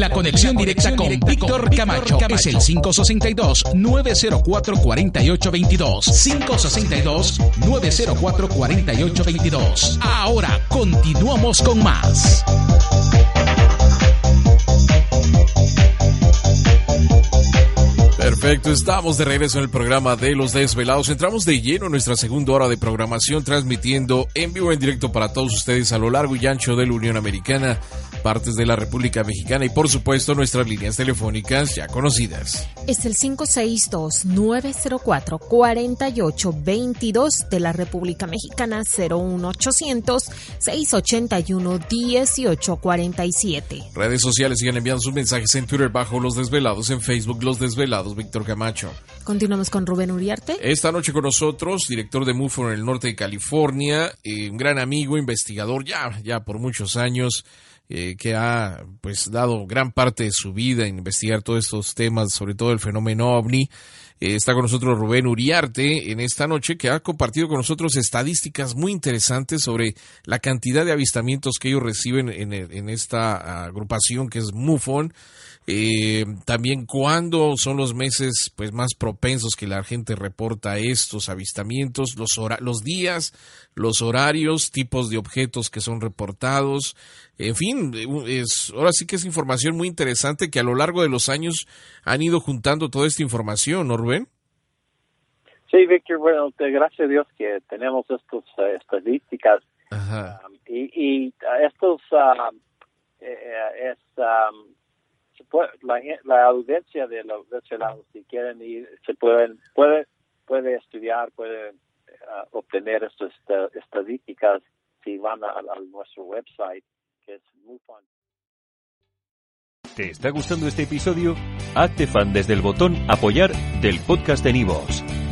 La conexión directa con Víctor Camacho es el 562-904-4822. 562-904-4822. Ahora continuamos con más. Perfecto, estamos de regreso en el programa de Los Desvelados. Entramos de lleno en nuestra segunda hora de programación, transmitiendo en vivo en directo para todos ustedes a lo largo y ancho de la Unión Americana partes de la República Mexicana y por supuesto nuestras líneas telefónicas ya conocidas. Es el 562-904-4822 de la República Mexicana 01800-681-1847. Redes sociales siguen enviando sus mensajes en Twitter bajo Los Desvelados, en Facebook Los Desvelados, Víctor Camacho. Continuamos con Rubén Uriarte. Esta noche con nosotros, director de MUFO en el norte de California, eh, un gran amigo, investigador ya, ya por muchos años. Eh, que ha pues dado gran parte de su vida en investigar todos estos temas, sobre todo el fenómeno ovni. Eh, está con nosotros Rubén Uriarte en esta noche, que ha compartido con nosotros estadísticas muy interesantes sobre la cantidad de avistamientos que ellos reciben en, esta agrupación que es MUFON. Eh, también cuándo son los meses pues más propensos que la gente reporta estos avistamientos, los, los días, los horarios, tipos de objetos que son reportados, en fin, es, ahora sí que es información muy interesante que a lo largo de los años han ido juntando toda esta información, ¿no, Rubén? Sí, Víctor, bueno, gracias a Dios que tenemos estas eh, estadísticas um, y, y estos uh, es um, la, la, audiencia de los desvelados si quieren ir se pueden puede puede estudiar puede uh, obtener estas estadísticas si van a nuestro website ¿Te está gustando este episodio? Hazte fan desde el botón Apoyar del podcast de Nivos.